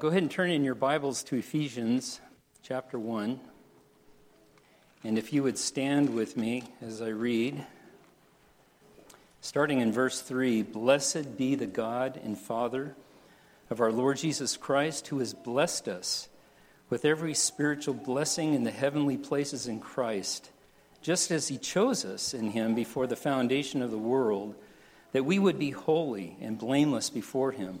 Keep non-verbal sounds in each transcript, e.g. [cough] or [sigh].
Go ahead and turn in your Bibles to Ephesians chapter 1. And if you would stand with me as I read, starting in verse 3 Blessed be the God and Father of our Lord Jesus Christ, who has blessed us with every spiritual blessing in the heavenly places in Christ, just as he chose us in him before the foundation of the world, that we would be holy and blameless before him.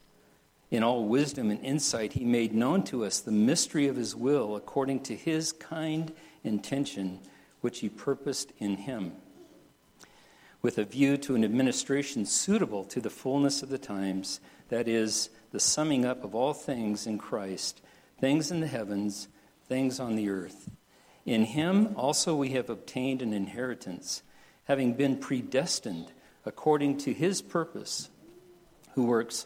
in all wisdom and insight, he made known to us the mystery of his will according to his kind intention, which he purposed in him, with a view to an administration suitable to the fullness of the times, that is, the summing up of all things in Christ, things in the heavens, things on the earth. In him also we have obtained an inheritance, having been predestined according to his purpose, who works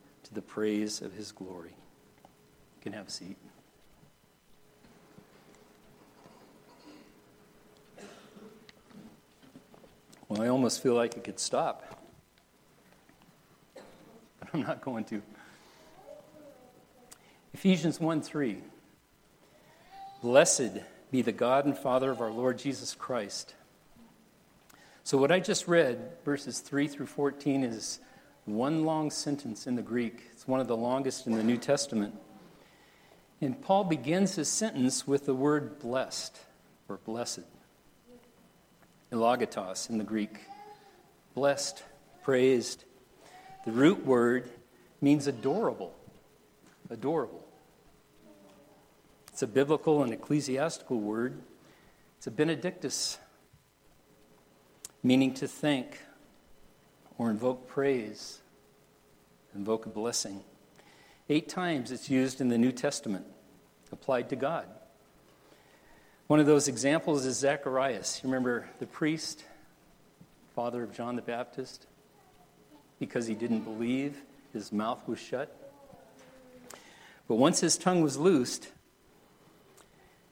to the praise of his glory. You can have a seat. Well, I almost feel like it could stop, but I'm not going to. Ephesians 1 3. Blessed be the God and Father of our Lord Jesus Christ. So, what I just read, verses 3 through 14, is one long sentence in the Greek. It's one of the longest in the New Testament. And Paul begins his sentence with the word blessed or blessed. Eulogetos in the Greek. Blessed, praised. The root word means adorable. Adorable. It's a biblical and ecclesiastical word. It's a benedictus, meaning to thank or invoke praise, invoke a blessing. Eight times it's used in the New Testament, applied to God. One of those examples is Zacharias. You remember the priest, father of John the Baptist? Because he didn't believe, his mouth was shut. But once his tongue was loosed,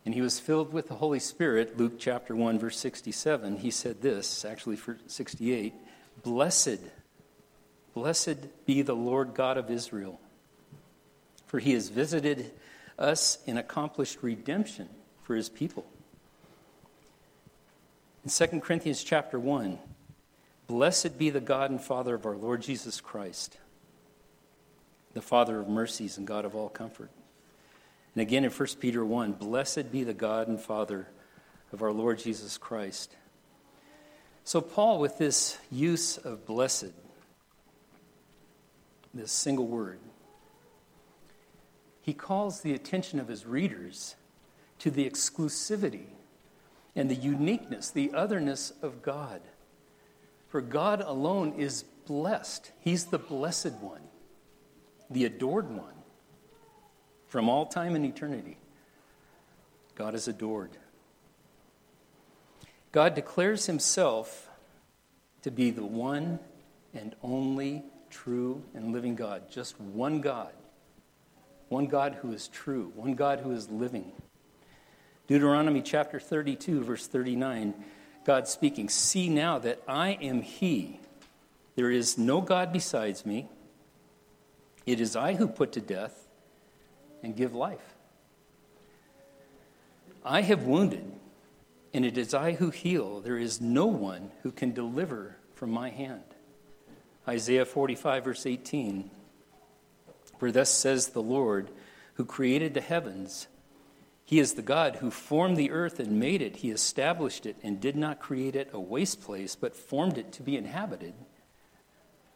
and he was filled with the Holy Spirit, Luke chapter 1, verse 67, he said this, actually for 68 Blessed, blessed be the Lord God of Israel, for he has visited us and accomplished redemption for his people. In 2 Corinthians chapter 1, blessed be the God and Father of our Lord Jesus Christ, the Father of mercies and God of all comfort. And again in 1 Peter 1, blessed be the God and Father of our Lord Jesus Christ so, Paul, with this use of blessed, this single word, he calls the attention of his readers to the exclusivity and the uniqueness, the otherness of God. For God alone is blessed. He's the blessed one, the adored one. From all time and eternity, God is adored. God declares himself to be the one and only true and living God. Just one God. One God who is true, one God who is living. Deuteronomy chapter 32, verse 39, God speaking, See now that I am He. There is no God besides me. It is I who put to death and give life. I have wounded and it is I who heal. There is no one who can deliver from my hand. Isaiah 45, verse 18. For thus says the Lord, who created the heavens He is the God who formed the earth and made it. He established it and did not create it a waste place, but formed it to be inhabited.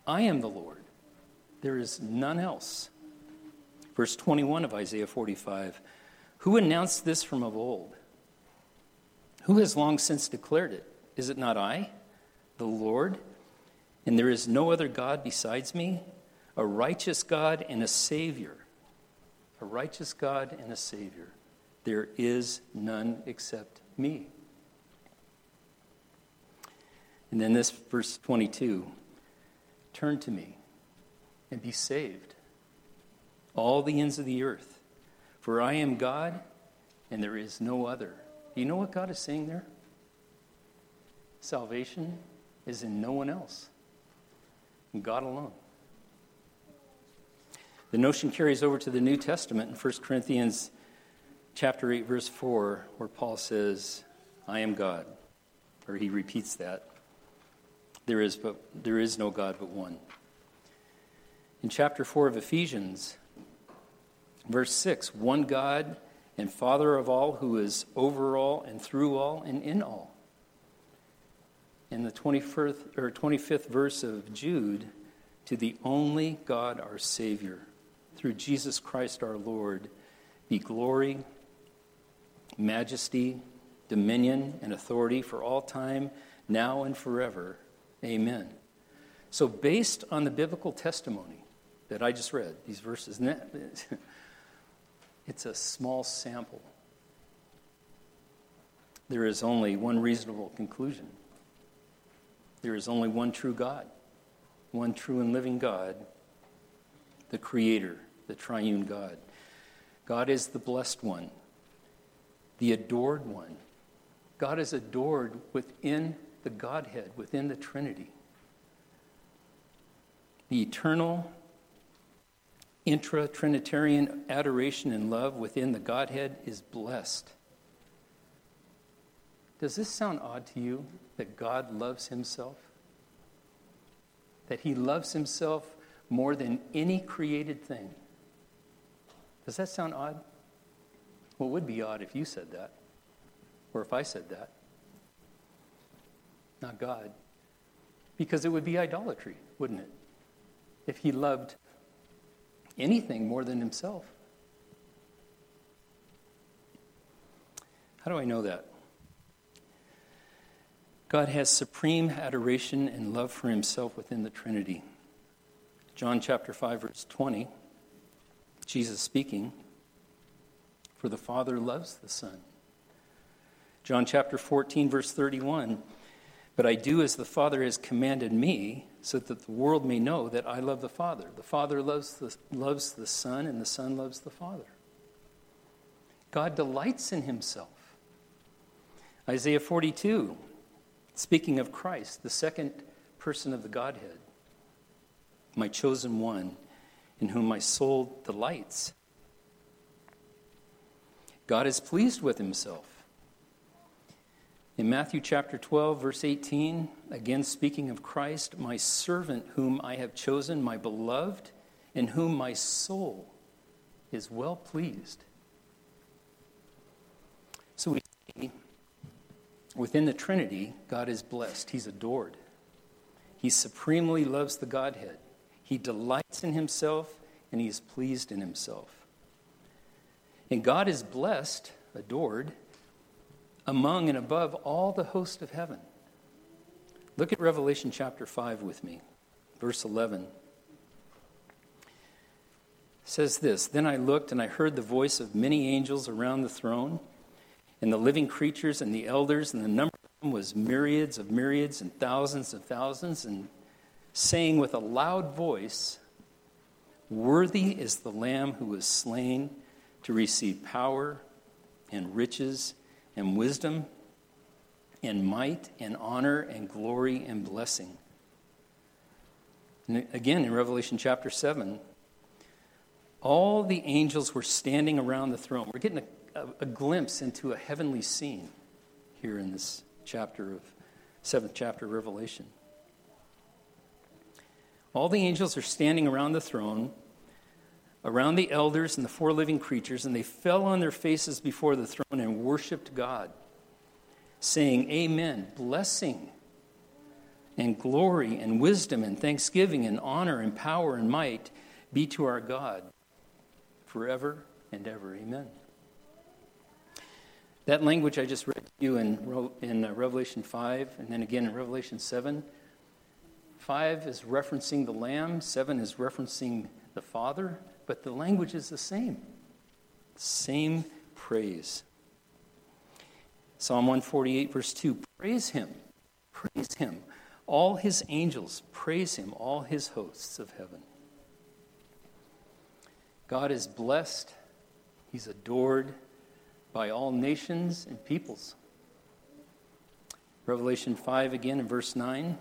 I am the Lord. There is none else. Verse 21 of Isaiah 45 Who announced this from of old? Who has long since declared it? Is it not I, the Lord? And there is no other God besides me, a righteous God and a Savior. A righteous God and a Savior. There is none except me. And then this verse 22 Turn to me and be saved, all the ends of the earth, for I am God and there is no other. Do you know what God is saying there? Salvation is in no one else, God alone. The notion carries over to the New Testament in 1 Corinthians chapter 8 verse 4 where Paul says, "I am God." Or he repeats that. There is but there is no God but one. In chapter 4 of Ephesians, verse 6, one God and Father of all, who is over all and through all and in all. In the 21st, or 25th verse of Jude, to the only God our Savior, through Jesus Christ our Lord, be glory, majesty, dominion, and authority for all time, now and forever. Amen. So, based on the biblical testimony, that I just read, these verses, [laughs] it's a small sample. There is only one reasonable conclusion. There is only one true God, one true and living God, the Creator, the triune God. God is the blessed one, the adored one. God is adored within the Godhead, within the Trinity. The eternal, intra Trinitarian adoration and love within the Godhead is blessed. Does this sound odd to you that God loves himself? That he loves himself more than any created thing? Does that sound odd? Well, it would be odd if you said that, or if I said that. Not God. Because it would be idolatry, wouldn't it? If he loved anything more than himself. How do I know that? God has supreme adoration and love for himself within the Trinity. John chapter 5 verse 20 Jesus speaking for the Father loves the Son. John chapter 14 verse 31 but I do as the Father has commanded me, so that the world may know that I love the Father. The Father loves the, loves the Son, and the Son loves the Father. God delights in himself. Isaiah 42, speaking of Christ, the second person of the Godhead, my chosen one, in whom my soul delights. God is pleased with himself. In Matthew chapter 12, verse 18, again speaking of Christ, my servant whom I have chosen, my beloved, in whom my soul is well pleased. So we see within the Trinity, God is blessed, He's adored. He supremely loves the Godhead. He delights in Himself and He is pleased in Himself. And God is blessed, adored, among and above all the host of heaven. Look at Revelation chapter 5 with me, verse 11. It says this Then I looked and I heard the voice of many angels around the throne, and the living creatures and the elders, and the number of them was myriads of myriads and thousands of thousands, and saying with a loud voice, Worthy is the Lamb who was slain to receive power and riches and wisdom and might and honor and glory and blessing. And again, in Revelation chapter 7, all the angels were standing around the throne. We're getting a, a, a glimpse into a heavenly scene here in this chapter of seventh chapter of Revelation. All the angels are standing around the throne, around the elders and the four living creatures, and they fell on their faces before the throne and worshiped God, saying, Amen, blessing and glory and wisdom and thanksgiving and honor and power and might be to our God forever and ever. Amen. That language I just read to you in, in uh, Revelation 5 and then again in Revelation 7. 5 is referencing the Lamb, 7 is referencing the Father, but the language is the same. Same praise. Psalm 148, verse 2 Praise him, praise him. All his angels praise him, all his hosts of heaven. God is blessed, he's adored by all nations and peoples. Revelation 5 again in verse 9.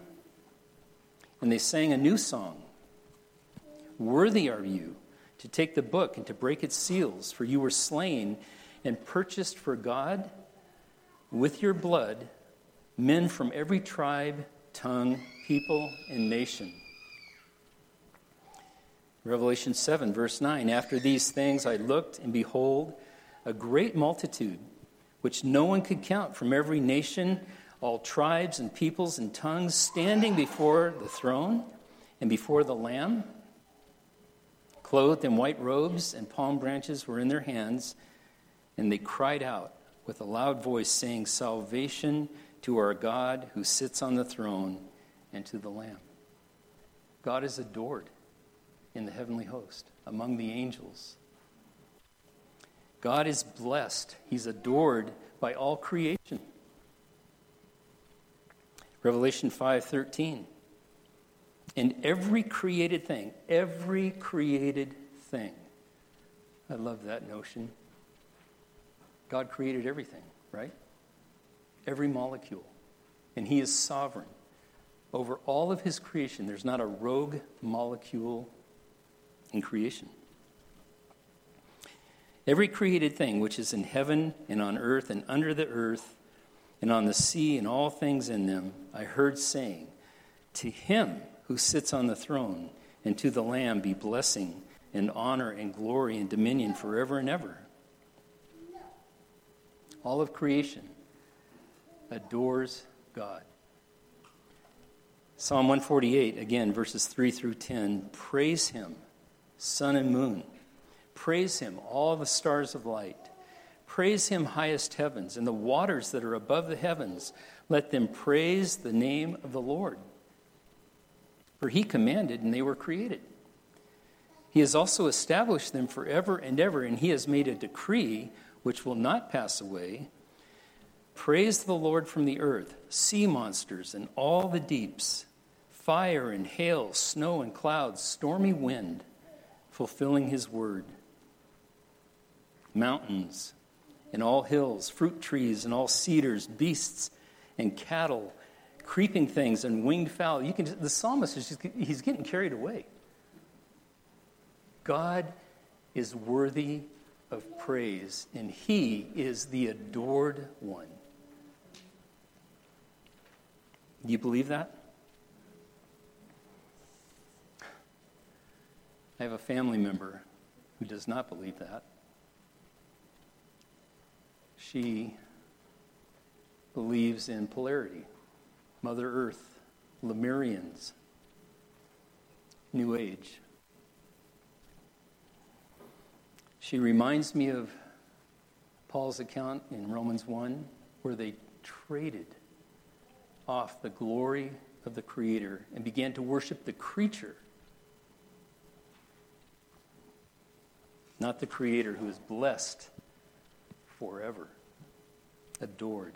And they sang a new song Worthy are you to take the book and to break its seals, for you were slain and purchased for God with your blood men from every tribe, tongue, people, and nation. Revelation 7, verse 9 After these things I looked, and behold, a great multitude, which no one could count from every nation, all tribes and peoples and tongues, standing before the throne and before the Lamb clothed in white robes, and palm branches were in their hands, and they cried out with a loud voice, saying, Salvation to our God who sits on the throne and to the Lamb. God is adored in the heavenly host among the angels. God is blessed. He's adored by all creation. Revelation 5:13 in every created thing, every created thing. I love that notion. God created everything, right? Every molecule. And He is sovereign over all of His creation. There's not a rogue molecule in creation. Every created thing which is in heaven and on earth and under the earth and on the sea and all things in them, I heard saying, To Him who sits on the throne, and to the Lamb be blessing and honor and glory and dominion forever and ever. All of creation adores God. Psalm 148, again, verses 3 through 10 Praise Him, sun and moon. Praise Him, all the stars of light. Praise Him, highest heavens, and the waters that are above the heavens. Let them praise the name of the Lord. For he commanded, and they were created. He has also established them forever and ever, and he has made a decree which will not pass away. Praise the Lord from the earth, sea monsters and all the deeps, fire and hail, snow and clouds, stormy wind, fulfilling his word. Mountains and all hills, fruit trees and all cedars, beasts and cattle creeping things and winged fowl. You can, the psalmist is just, he's getting carried away. God is worthy of praise, and he is the adored one. Do you believe that? I have a family member who does not believe that. She believes in polarity. Mother Earth, Lemurians, New Age. She reminds me of Paul's account in Romans 1, where they traded off the glory of the Creator and began to worship the creature, not the Creator who is blessed forever, adored.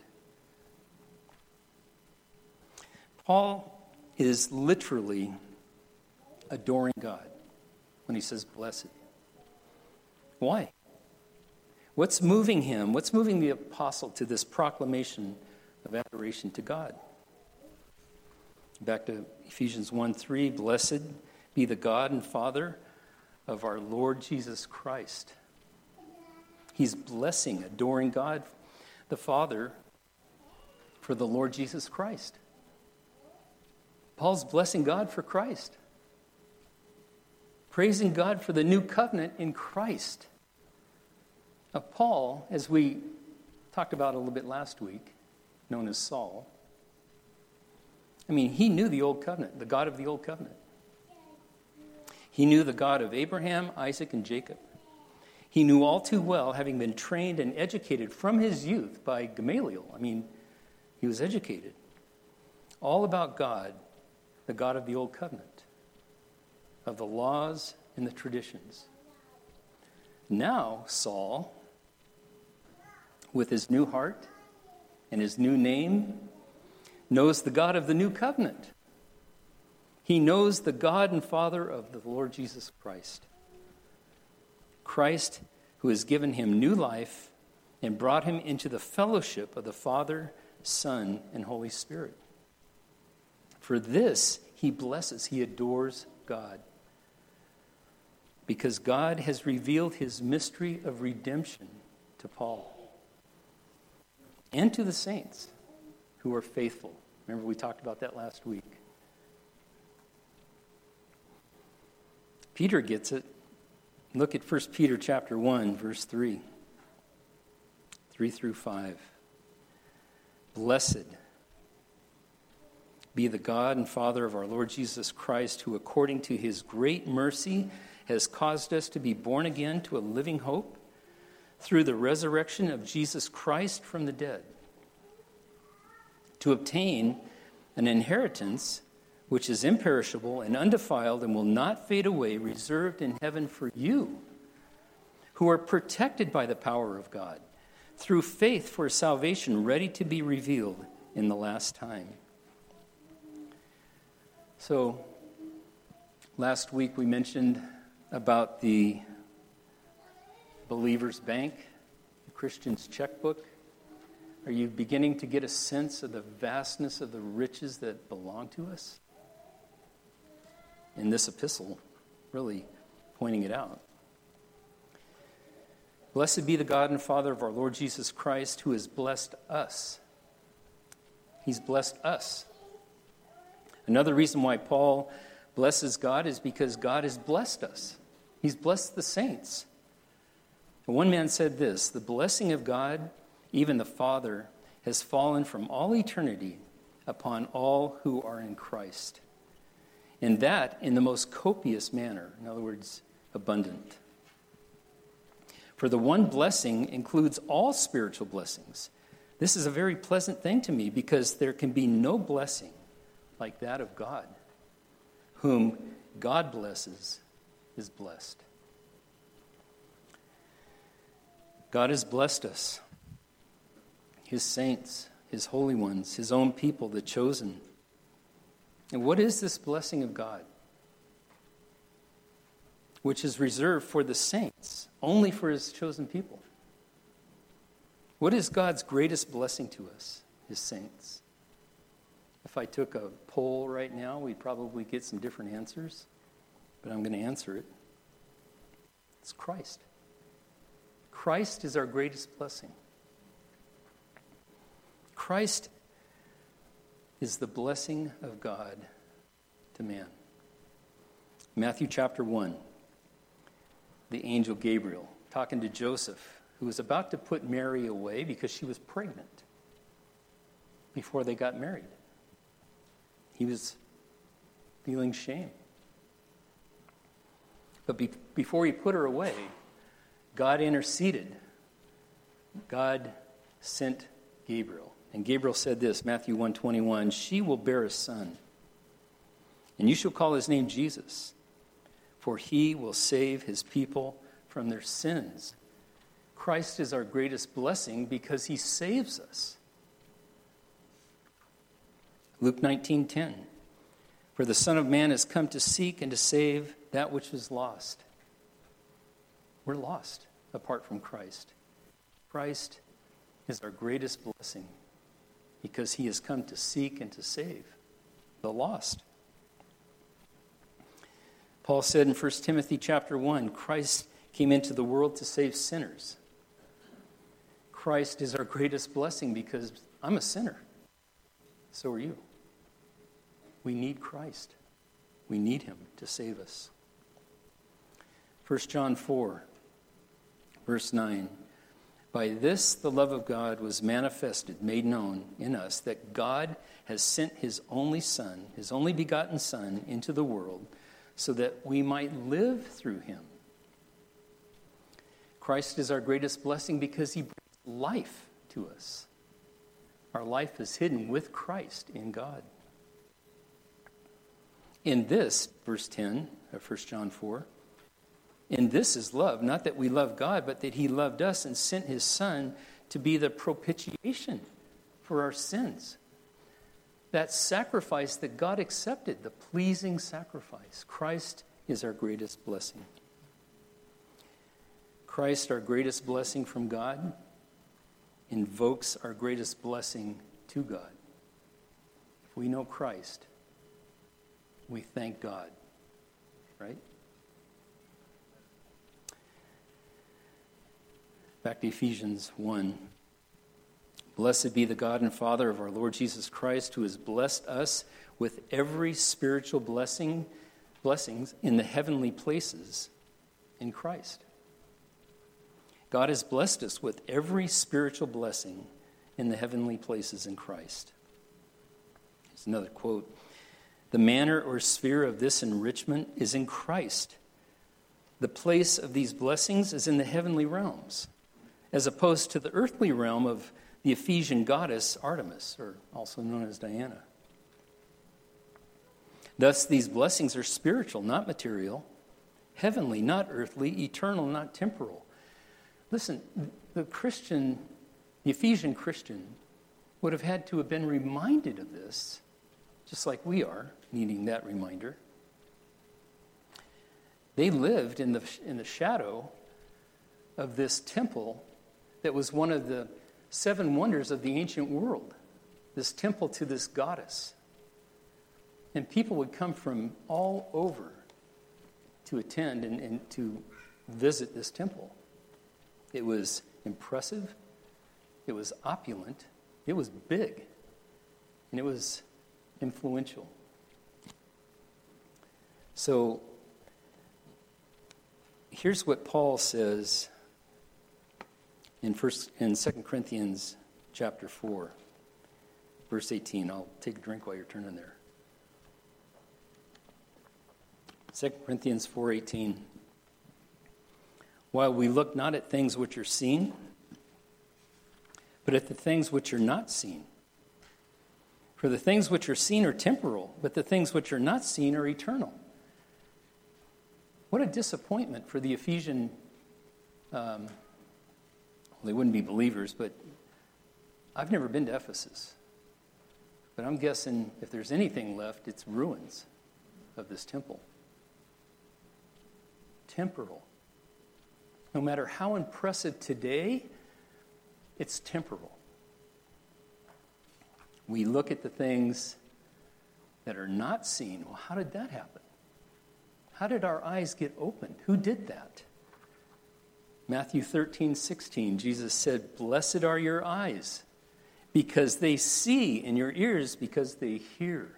Paul is literally adoring God when he says, Blessed. Why? What's moving him? What's moving the apostle to this proclamation of adoration to God? Back to Ephesians 1 3 Blessed be the God and Father of our Lord Jesus Christ. He's blessing, adoring God the Father for the Lord Jesus Christ. Paul's blessing God for Christ. praising God for the new covenant in Christ. Now, Paul, as we talked about a little bit last week, known as Saul, I mean, he knew the old covenant, the God of the old covenant. He knew the God of Abraham, Isaac, and Jacob. He knew all too well, having been trained and educated from his youth by Gamaliel. I mean, he was educated. All about God, the God of the old covenant, of the laws and the traditions. Now, Saul, with his new heart and his new name, knows the God of the new covenant. He knows the God and Father of the Lord Jesus Christ. Christ, who has given him new life and brought him into the fellowship of the Father, Son, and Holy Spirit. For this he blesses, he adores God. Because God has revealed his mystery of redemption to Paul and to the saints who are faithful. Remember, we talked about that last week. Peter gets it. Look at 1 Peter chapter 1, verse 3. 3 through 5. Blessed be the God and Father of our Lord Jesus Christ, who according to his great mercy has caused us to be born again to a living hope through the resurrection of Jesus Christ from the dead, to obtain an inheritance which is imperishable and undefiled and will not fade away, reserved in heaven for you, who are protected by the power of God, through faith for salvation ready to be revealed in the last time. So, last week we mentioned about the believer's bank, the Christian's checkbook. Are you beginning to get a sense of the vastness of the riches that belong to us? In this epistle, really pointing it out. Blessed be the God and Father of our Lord Jesus Christ, who has blessed us. He's blessed us. Another reason why Paul blesses God is because God has blessed us. He's blessed the saints. One man said this The blessing of God, even the Father, has fallen from all eternity upon all who are in Christ. And that in the most copious manner, in other words, abundant. For the one blessing includes all spiritual blessings. This is a very pleasant thing to me because there can be no blessing like that of God. Whom God blesses is blessed. God has blessed us, His saints, His holy ones, His own people, the chosen. And what is this blessing of God? Which is reserved for the saints, only for His chosen people. What is God's greatest blessing to us, His saints? If I took a poll right now, we'd probably get some different answers, but I'm going to answer it. It's Christ. Christ is our greatest blessing. Christ is the blessing of God to man. Matthew chapter 1, the angel Gabriel talking to Joseph, who was about to put Mary away because she was pregnant before they got married. He was feeling shame. But be- before he put her away, God interceded. God sent Gabriel. And Gabriel said this, Matthew 121, "She will bear a son, and you shall call his name Jesus, for he will save his people from their sins." Christ is our greatest blessing because he saves us. Luke 19:10 For the son of man has come to seek and to save that which is lost. We're lost apart from Christ. Christ is our greatest blessing because he has come to seek and to save the lost. Paul said in 1 Timothy chapter 1, Christ came into the world to save sinners. Christ is our greatest blessing because I'm a sinner. So are you. We need Christ. We need him to save us. 1 John 4, verse 9. By this the love of God was manifested, made known in us, that God has sent his only Son, his only begotten Son, into the world so that we might live through him. Christ is our greatest blessing because he brings life to us. Our life is hidden with Christ in God. In this, verse 10 of 1 John 4, in this is love, not that we love God, but that He loved us and sent His Son to be the propitiation for our sins. That sacrifice that God accepted, the pleasing sacrifice. Christ is our greatest blessing. Christ, our greatest blessing from God, invokes our greatest blessing to God. If we know Christ, we thank God, right? Back to Ephesians 1. Blessed be the God and Father of our Lord Jesus Christ, who has blessed us with every spiritual blessing, blessings in the heavenly places in Christ. God has blessed us with every spiritual blessing in the heavenly places in Christ. Here's another quote the manner or sphere of this enrichment is in Christ. The place of these blessings is in the heavenly realms, as opposed to the earthly realm of the Ephesian goddess Artemis, or also known as Diana. Thus, these blessings are spiritual, not material, heavenly, not earthly, eternal, not temporal. Listen, the Christian, the Ephesian Christian, would have had to have been reminded of this just like we are, needing that reminder. They lived in the, in the shadow of this temple that was one of the seven wonders of the ancient world, this temple to this goddess. And people would come from all over to attend and, and to visit this temple. It was impressive, it was opulent, it was big, and it was influential. So here's what Paul says in first in 2 Corinthians chapter 4 verse 18. I'll take a drink while you're turning there. 2 Corinthians 4:18 While we look not at things which are seen but at the things which are not seen for the things which are seen are temporal, but the things which are not seen are eternal. What a disappointment for the Ephesian. Um, well, they wouldn't be believers, but I've never been to Ephesus. But I'm guessing if there's anything left, it's ruins of this temple. Temporal. No matter how impressive today, it's temporal we look at the things that are not seen. Well, how did that happen? How did our eyes get opened? Who did that? Matthew 13, 16, Jesus said, Blessed are your eyes because they see, and your ears because they hear.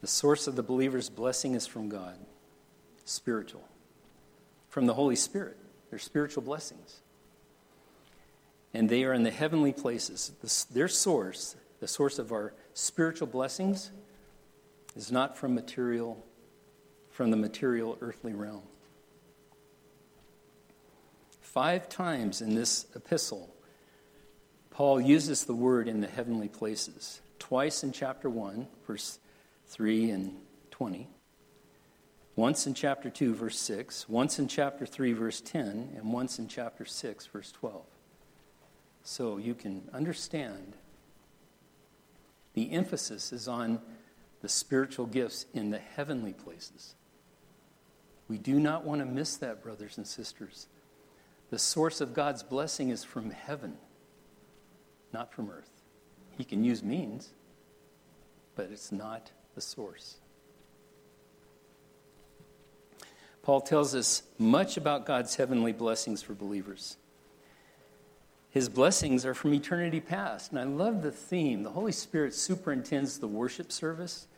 The source of the believer's blessing is from God, spiritual, from the Holy Spirit. They're spiritual blessings and they are in the heavenly places. their source, the source of our spiritual blessings, is not from material, from the material earthly realm. Five times in this epistle, Paul uses the word in the heavenly places. Twice in chapter 1, verse 3 and 20. Once in chapter 2, verse 6. Once in chapter 3, verse 10. And once in chapter 6, verse 12 so you can understand the emphasis is on the spiritual gifts in the heavenly places. We do not want to miss that, brothers and sisters. The source of God's blessing is from heaven, not from earth. He can use means, but it's not the source. Paul tells us much about God's heavenly blessings for believers. His blessings are from eternity past. And I love the theme. The Holy Spirit superintends the worship service,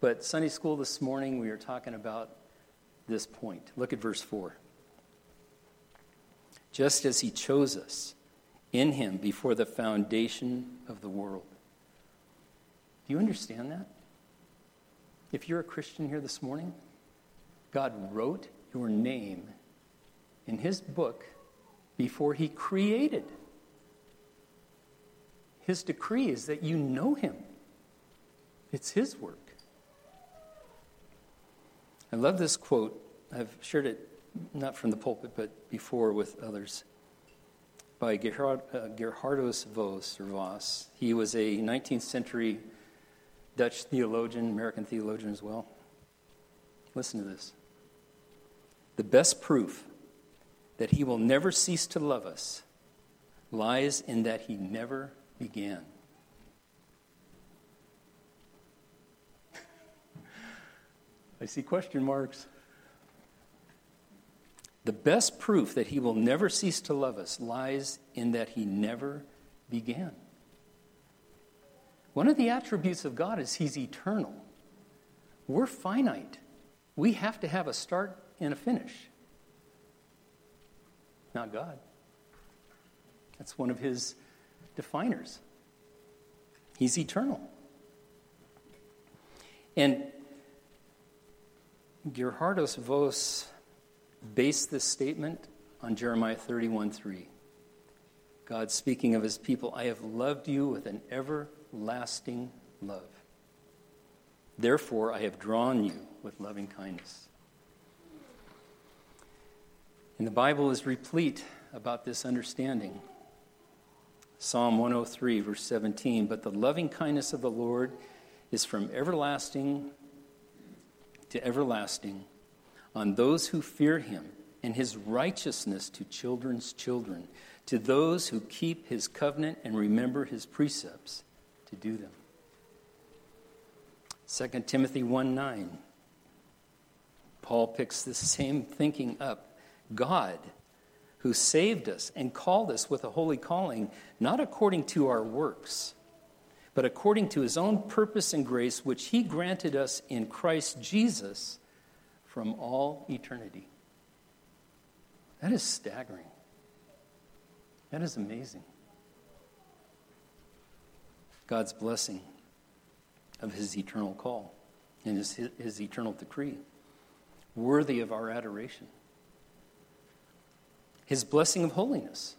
But Sunday school this morning, we are talking about this point. Look at verse 4. Just as he chose us in him before the foundation of the world. Do you understand that? If you're a Christian here this morning, God wrote your name in his book before he created. His decree is that you know him, it's his work. I love this quote. I've shared it not from the pulpit, but before with others by Gerhard, uh, Gerhardus Vos, Voss. He was a 19th century Dutch theologian, American theologian as well. Listen to this. The best proof that he will never cease to love us lies in that he never began. [laughs] I see question marks. The best proof that he will never cease to love us lies in that he never began. One of the attributes of God is He's eternal. We're finite. We have to have a start and a finish. Not God. That's one of His definers. He's eternal. And Gerhardus Vos based this statement on Jeremiah 31 3. God speaking of his people, I have loved you with an everlasting love. Therefore, I have drawn you with loving kindness. And the Bible is replete about this understanding. Psalm 103, verse 17 But the loving kindness of the Lord is from everlasting to everlasting on those who fear him, and his righteousness to children's children, to those who keep his covenant and remember his precepts to do them. 2 Timothy 1 9. Paul picks the same thinking up. God, who saved us and called us with a holy calling, not according to our works, but according to his own purpose and grace, which he granted us in Christ Jesus from all eternity. That is staggering. That is amazing. God's blessing of his eternal call and his, his eternal decree, worthy of our adoration. His blessing of holiness.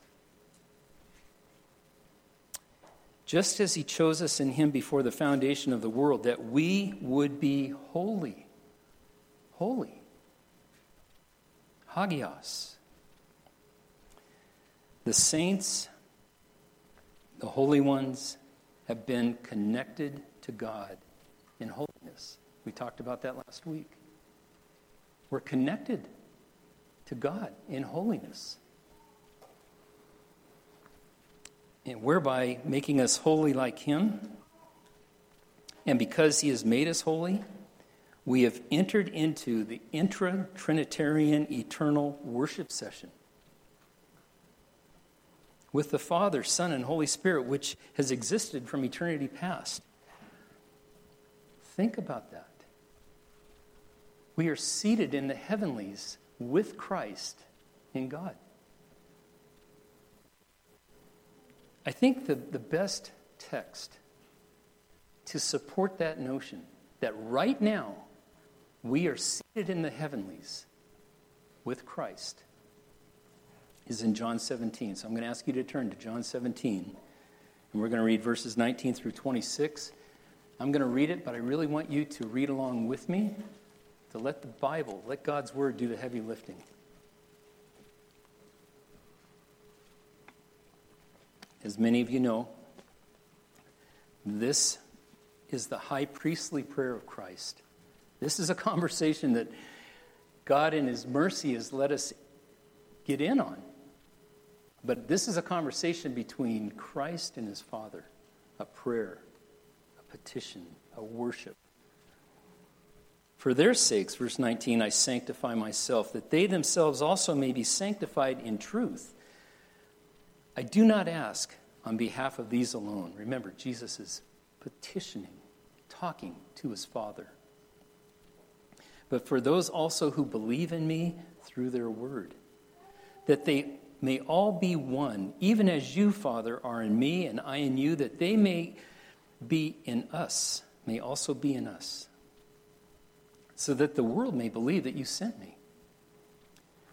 Just as he chose us in him before the foundation of the world, that we would be holy. Holy. Hagios. The saints, the holy ones, have been connected to God in holiness. We talked about that last week. We're connected to God in holiness. And whereby making us holy like Him. And because He has made us holy, we have entered into the intra Trinitarian eternal worship session with the Father, Son, and Holy Spirit, which has existed from eternity past. Think about that. We are seated in the heavenlies with Christ in God. I think the, the best text to support that notion that right now we are seated in the heavenlies with Christ is in John 17. So I'm going to ask you to turn to John 17. And we're going to read verses 19 through 26. I'm going to read it, but I really want you to read along with me to let the Bible, let God's Word do the heavy lifting. As many of you know, this is the high priestly prayer of Christ. This is a [laughs] conversation that God, in His mercy, has let us get in on. But this is a conversation between Christ and his Father, a prayer, a petition, a worship. For their sakes, verse 19, I sanctify myself, that they themselves also may be sanctified in truth. I do not ask on behalf of these alone. Remember, Jesus is petitioning, talking to his Father but for those also who believe in me through their word, that they may all be one, even as you, Father, are in me and I in you, that they may be in us, may also be in us, so that the world may believe that you sent me.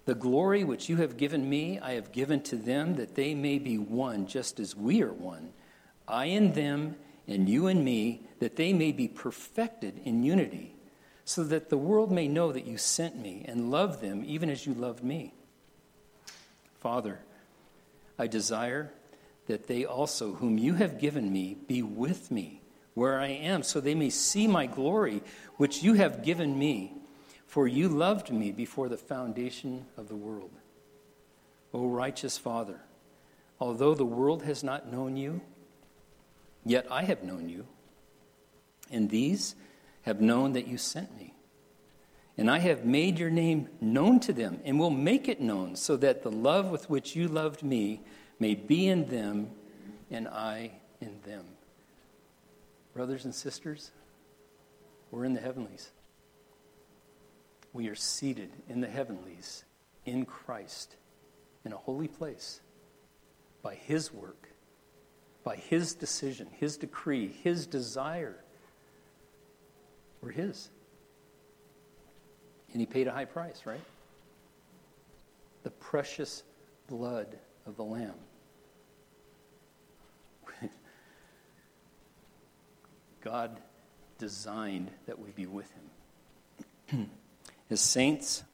The glory which you have given me, I have given to them, that they may be one, just as we are one. I in them, and you in me, that they may be perfected in unity, so that the world may know that you sent me and love them even as you loved me. Father, I desire that they also, whom you have given me, be with me where I am, so they may see my glory, which you have given me. For you loved me before the foundation of the world. O righteous Father, although the world has not known you, yet I have known you, and these have known that you sent me. And I have made your name known to them, and will make it known, so that the love with which you loved me may be in them, and I in them. Brothers and sisters, we're in the heavenlies. We are seated in the heavenlies in Christ in a holy place by His work, by His decision, His decree, His desire. We're His. And He paid a high price, right? The precious blood of the Lamb. God designed that we be with Him. [clears throat] As saints,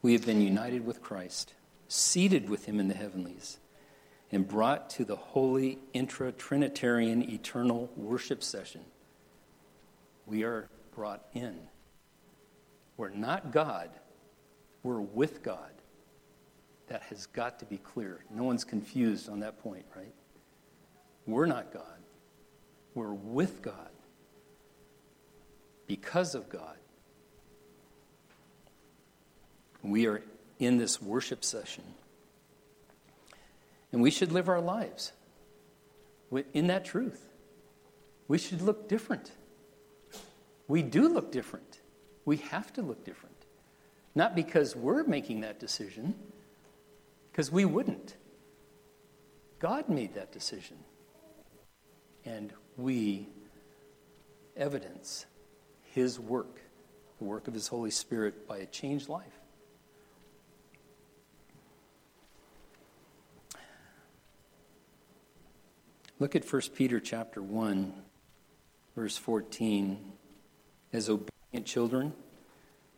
we have been united with Christ, seated with Him in the heavenlies, and brought to the holy intra Trinitarian eternal worship session. We are brought in. We're not God, we're with God. That has got to be clear. No one's confused on that point, right? We're not God. We're with God because of God. We are in this worship session. And we should live our lives in that truth. We should look different. We do look different. We have to look different. Not because we're making that decision, because we wouldn't. God made that decision. And we evidence His work, the work of His Holy Spirit, by a changed life. Look at 1 Peter chapter 1 verse 14 as obedient children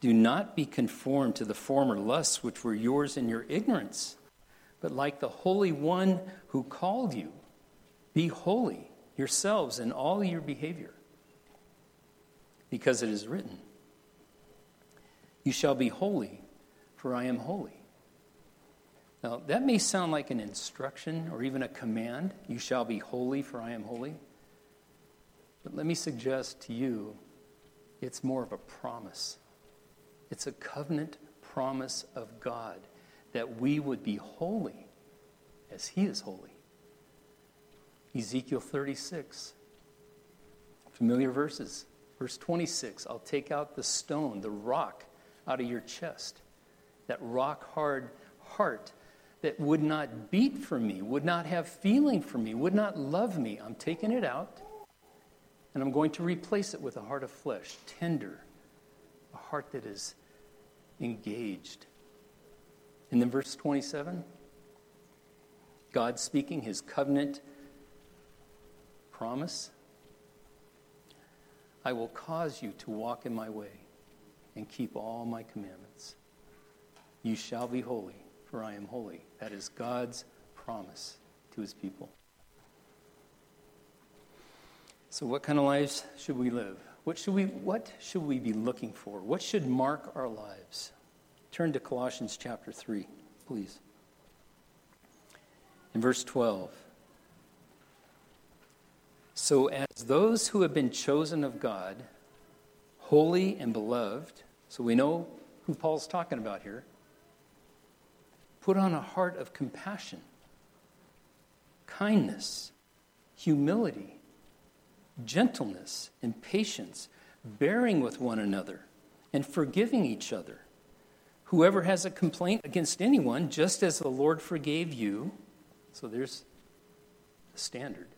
do not be conformed to the former lusts which were yours in your ignorance but like the holy one who called you be holy yourselves in all your behavior. Because it is written, You shall be holy, for I am holy. Now, that may sound like an instruction or even a command. You shall be holy, for I am holy. But let me suggest to you, it's more of a promise. It's a covenant promise of God that we would be holy as He is holy. Ezekiel 36. Familiar verses. Verse 26 I'll take out the stone, the rock, out of your chest. That rock hard heart that would not beat for me, would not have feeling for me, would not love me. I'm taking it out and I'm going to replace it with a heart of flesh, tender, a heart that is engaged. And then verse 27 God speaking his covenant promise? I will cause you to walk in my way and keep all my commandments. You shall be holy, for I am holy. That is God's promise to his people. So, what kind of lives should we live? What should we, what should we be looking for? What should mark our lives? Turn to Colossians chapter 3, please. In verse 12. So, as those who have been chosen of God, holy and beloved, so we know who Paul's talking about here, put on a heart of compassion, kindness, humility, gentleness, and patience. bearing with one another, and forgiving each other. Whoever has a complaint against anyone, just as the Lord forgave you, so there's the standard,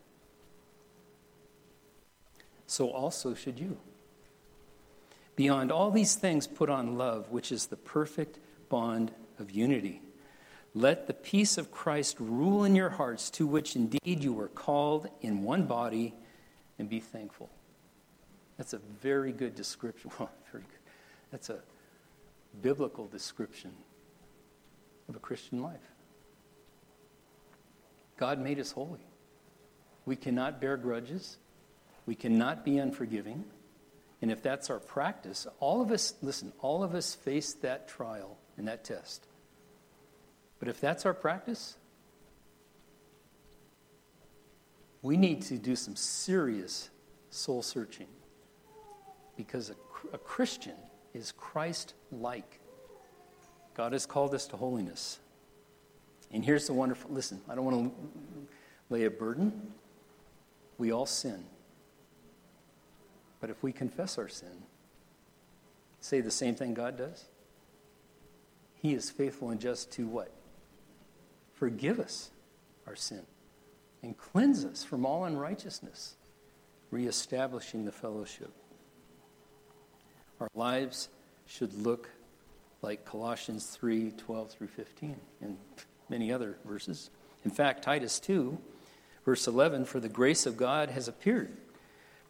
so also should you. Beyond all these things, put on love, which is the perfect bond of unity. Let the peace of Christ rule in your hearts, to which indeed you were called in one body, and be thankful. That's a very good description. [laughs] Well, very good. That's a biblical description of a Christian life. God made us holy. We cannot bear grudges. We cannot be unforgiving. And if that's our practice, all of us, listen, all of us face that trial and that test. But if that's our practice, we need to do some serious soul searching because a, a Christian is Christ like. God has called us to holiness. And here's the wonderful listen, I don't want to lay a burden. We all sin. But if we confess our sin, say the same thing God does, He is faithful and just to what? Forgive us our sin and cleanse us from all unrighteousness, reestablishing the fellowship. Our lives should look like Colossians 3 12 through 15 and many other verses. In fact, Titus 2, verse 11 For the grace of God has appeared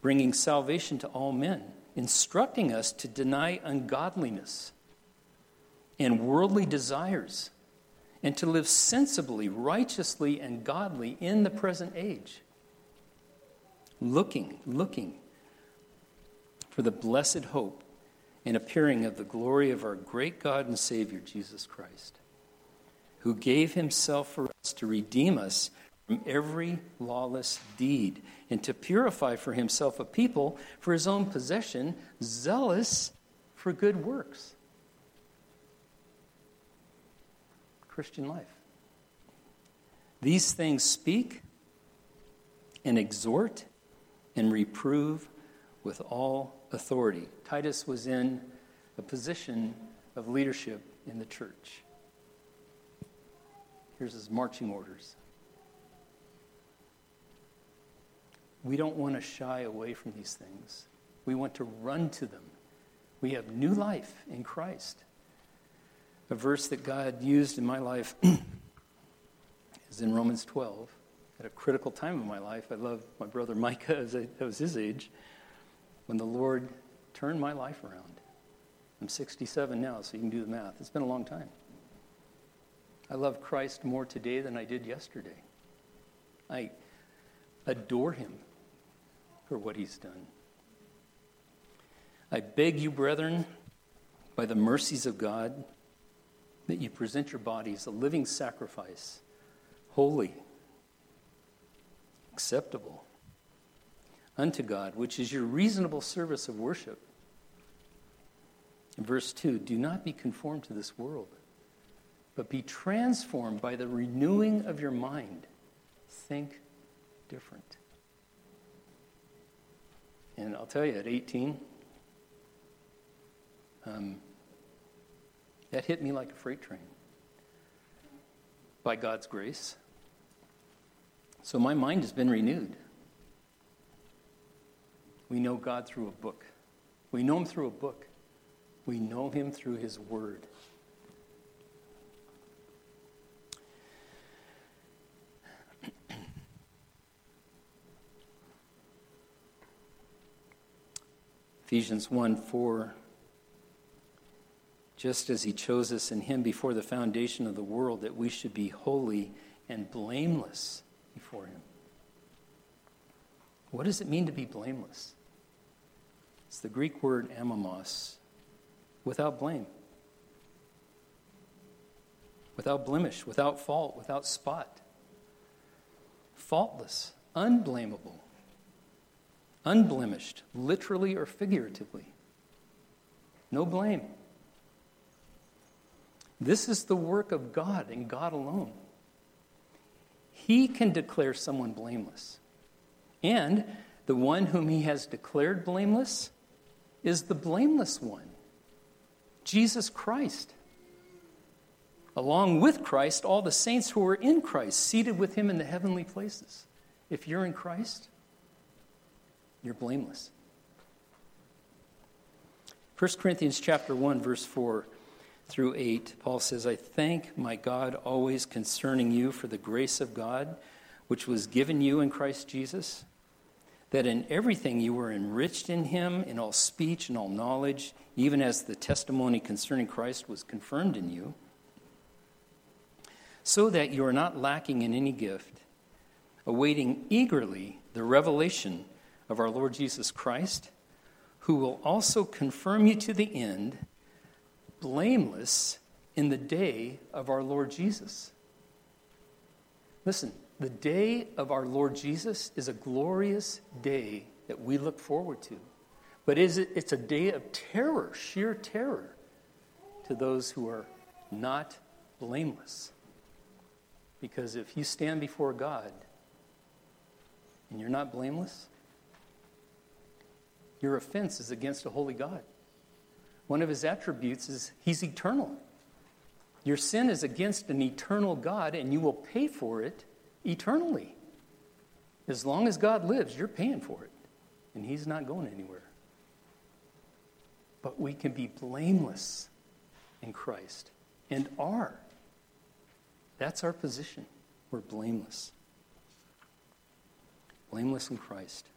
bringing salvation to all men, instructing us to deny ungodliness and worldly desires, and to live sensibly, righteously, and godly in the present age. Looking, looking for the blessed hope and appearing of the glory of our great God and Savior, Jesus Christ, who gave himself for us to redeem us from every lawless deed, and to purify for himself a people for his own possession, zealous for good works. Christian life. These things speak and exhort and reprove with all authority. Titus was in a position of leadership in the church. Here's his marching orders We don't want to shy away from these things. We want to run to them. We have new life in Christ. A verse that God used in my life [clears throat] is in Romans 12. At a critical time of my life, I love my brother Micah as I, was his age, when the Lord turned my life around. I'm 67 now, so you can do the math. It's been a long time. I love Christ more today than I did yesterday. I adore him for what he's done. I beg you, brethren, by the mercies of God, that you present your bodies a living sacrifice, holy, acceptable unto God, which is your reasonable service of worship. Verse 2 Do not be conformed to this world, but be transformed by the renewing of your mind. Think different. And I'll tell you, at 18, um, that hit me like a freight train by God's grace. So my mind has been renewed. We know God through a book. We know Him through a book. We know Him through His Word. Ephesians 1 4. Just as he chose us in him before the foundation of the world, that we should be holy and blameless before him. What does it mean to be blameless? It's the Greek word amomos, without blame, without blemish, without fault, without spot, faultless, unblameable unblemished, literally or figuratively. No blame. This is the work of God and God alone. He can declare someone blameless. And the one whom he has declared blameless is the blameless one, Jesus Christ. Along with Christ, all the saints who are in Christ, seated with him in the heavenly places. If you're in Christ, you're blameless. 1 Corinthians chapter 1 verse 4 through 8 Paul says I thank my God always concerning you for the grace of God which was given you in Christ Jesus that in everything you were enriched in him in all speech and all knowledge even as the testimony concerning Christ was confirmed in you so that you are not lacking in any gift awaiting eagerly the revelation of our Lord Jesus Christ, who will also confirm you to the end, blameless in the day of our Lord Jesus. Listen, the day of our Lord Jesus is a glorious day that we look forward to. But is it, it's a day of terror, sheer terror, to those who are not blameless. Because if you stand before God and you're not blameless, your offense is against a holy God. One of his attributes is he's eternal. Your sin is against an eternal God, and you will pay for it eternally. As long as God lives, you're paying for it, and he's not going anywhere. But we can be blameless in Christ and are. That's our position. We're blameless. Blameless in Christ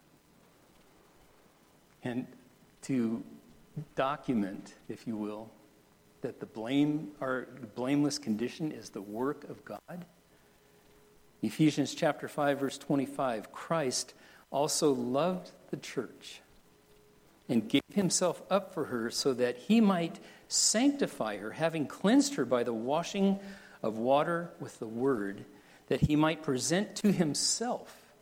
and to document, if you will, that the blame our blameless condition is the work of God. Ephesians chapter 5 verse 25 Christ also loved the church and gave himself up for her so that he might sanctify her having cleansed her by the washing of water with the word that he might present to himself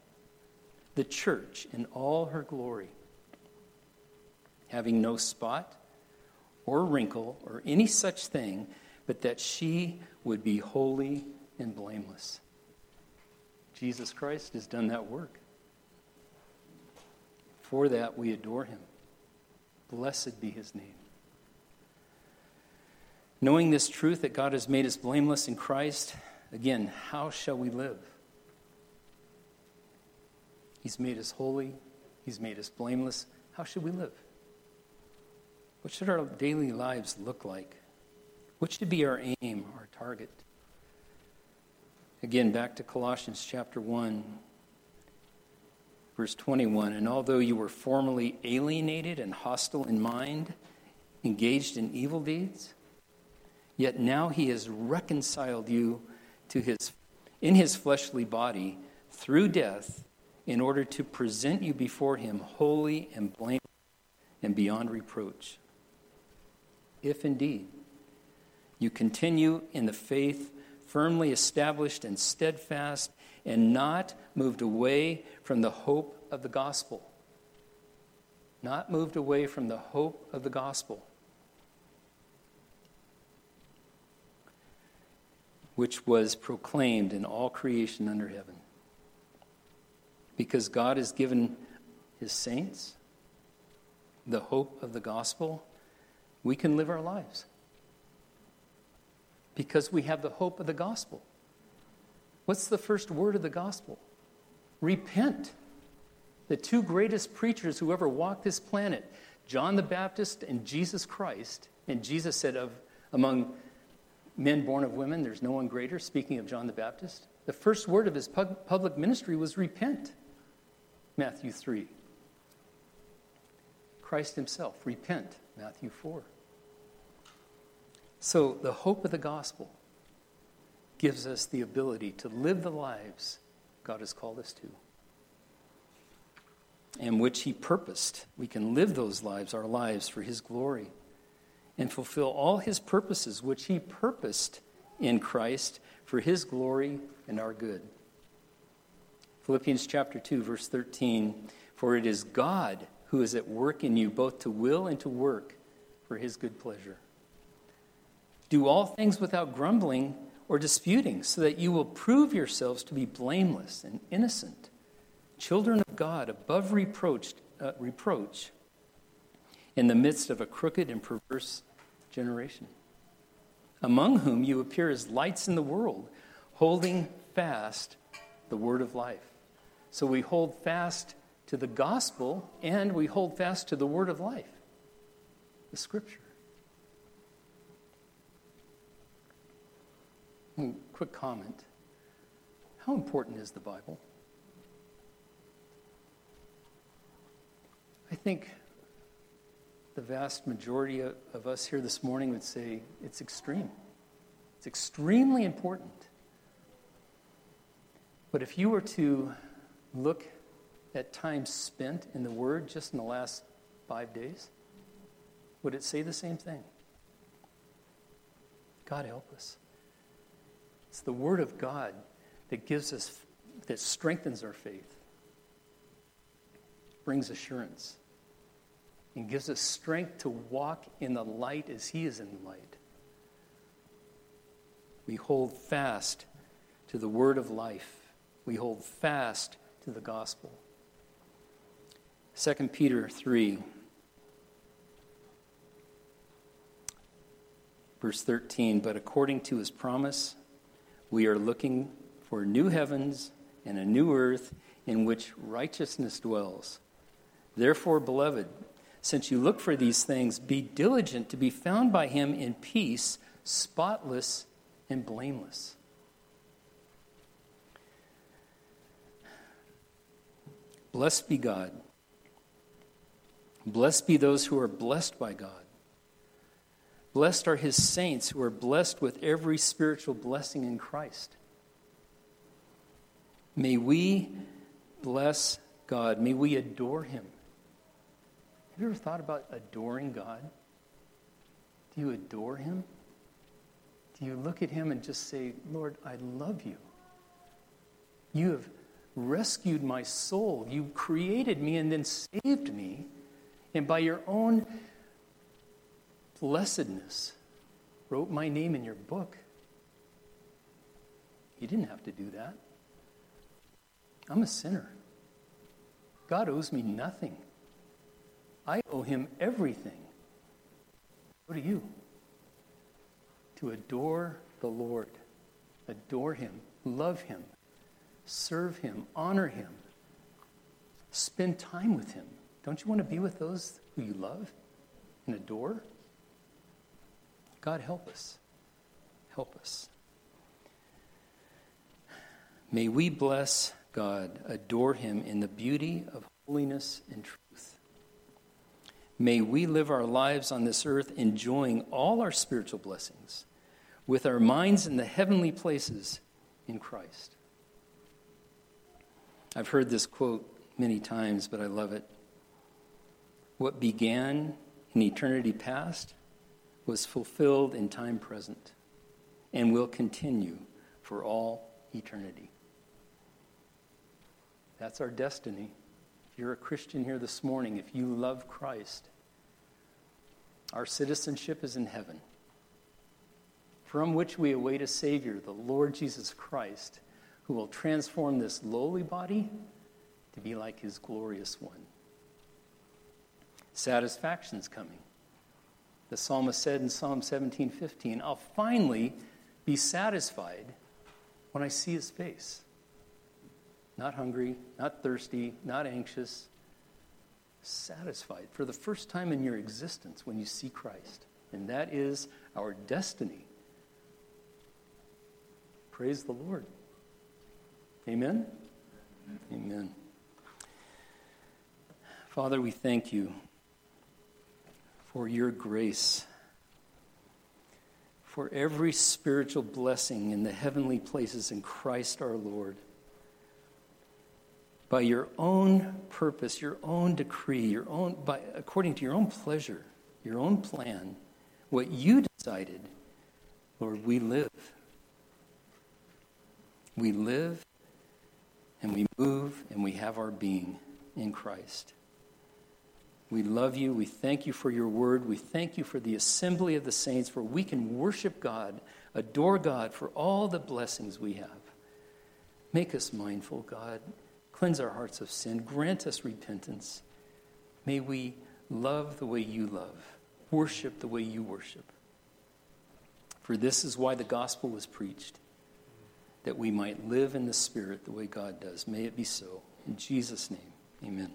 the church in all her glory having no spot or wrinkle or any such thing, but that she would be holy and blameless. Jesus Christ has done that work. For that, we adore him. Blessed be his name. Knowing this truth that God has made us blameless in Christ, again, how shall we live? He's made us holy, He's made us blameless. How should we live? What should our daily lives look like? What should be our aim, our target? Again, back to Colossians chapter 1, verse 21. And although you were formerly alienated and hostile in mind, engaged in evil deeds, yet now he has reconciled you to his, in his fleshly body through death in order to present you before him holy and blameless and beyond reproach if indeed you continue in the faith, firmly established and steadfast, and not moved away from the hope of the gospel. Not moved away from the hope of the gospel, which was proclaimed in all creation under heaven. Because God has given his saints the hope of the gospel we can live our lives because we have the hope of the gospel. What's the first word of the gospel? Repent. The two greatest preachers who ever walked this planet, John the Baptist and Jesus Christ, and Jesus said of among men born of women, there's no one greater, speaking of John the Baptist. The first word of his public ministry was repent. Matthew 3. Christ himself, repent. Matthew 4. So, the hope of the gospel gives us the ability to live the lives God has called us to, and which He purposed. We can live those lives, our lives, for His glory, and fulfill all His purposes, which He purposed in Christ for His glory and our good. Philippians chapter 2, verse 13 For it is God who is at work in you, both to will and to work for his good pleasure. Do all things without grumbling or disputing, so that you will prove yourselves to be blameless and innocent, children of God, above reproach, uh, reproach, in the midst of a crooked and perverse generation, among whom you appear as lights in the world, holding fast the word of life. So we hold fast to the gospel and we hold fast to the word of life, the scripture. Hmm, quick comment. How important is the Bible? I think the vast majority of us here this morning would say it's extreme. It's extremely important. But if you were to look at time spent in the Word just in the last five days, would it say the same thing? God help us. It's the Word of God that gives us, that strengthens our faith, brings assurance, and gives us strength to walk in the light as He is in the light. We hold fast to the Word of life, we hold fast to the gospel. 2 Peter 3. Verse 13, but according to his promise, we are looking for new heavens and a new earth in which righteousness dwells. Therefore, beloved, since you look for these things, be diligent to be found by him in peace, spotless and blameless. Blessed be God. Blessed be those who are blessed by God. Blessed are his saints who are blessed with every spiritual blessing in Christ. May we bless God. May we adore him. Have you ever thought about adoring God? Do you adore him? Do you look at him and just say, Lord, I love you? You have rescued my soul. You created me and then saved me. And by your own blessedness, wrote my name in your book. You didn't have to do that. I'm a sinner. God owes me nothing. I owe him everything. What do you? To adore the Lord, adore him, love him, serve him, honor him, spend time with him. Don't you want to be with those who you love and adore? God, help us. Help us. May we bless God, adore Him in the beauty of holiness and truth. May we live our lives on this earth enjoying all our spiritual blessings with our minds in the heavenly places in Christ. I've heard this quote many times, but I love it. What began in eternity past was fulfilled in time present and will continue for all eternity. That's our destiny. If you're a Christian here this morning, if you love Christ, our citizenship is in heaven, from which we await a Savior, the Lord Jesus Christ, who will transform this lowly body to be like his glorious one. Satisfaction's coming. The psalmist said in Psalm 17:15, "I'll finally be satisfied when I see his face." Not hungry, not thirsty, not anxious, satisfied for the first time in your existence when you see Christ. And that is our destiny. Praise the Lord. Amen. Amen. Father, we thank you for your grace, for every spiritual blessing in the heavenly places in Christ our Lord. By your own purpose, your own decree, your own, by, according to your own pleasure, your own plan, what you decided, Lord, we live. We live and we move and we have our being in Christ. We love you. We thank you for your word. We thank you for the assembly of the saints, for we can worship God, adore God for all the blessings we have. Make us mindful, God. Cleanse our hearts of sin. Grant us repentance. May we love the way you love, worship the way you worship. For this is why the gospel was preached, that we might live in the Spirit the way God does. May it be so. In Jesus' name, amen.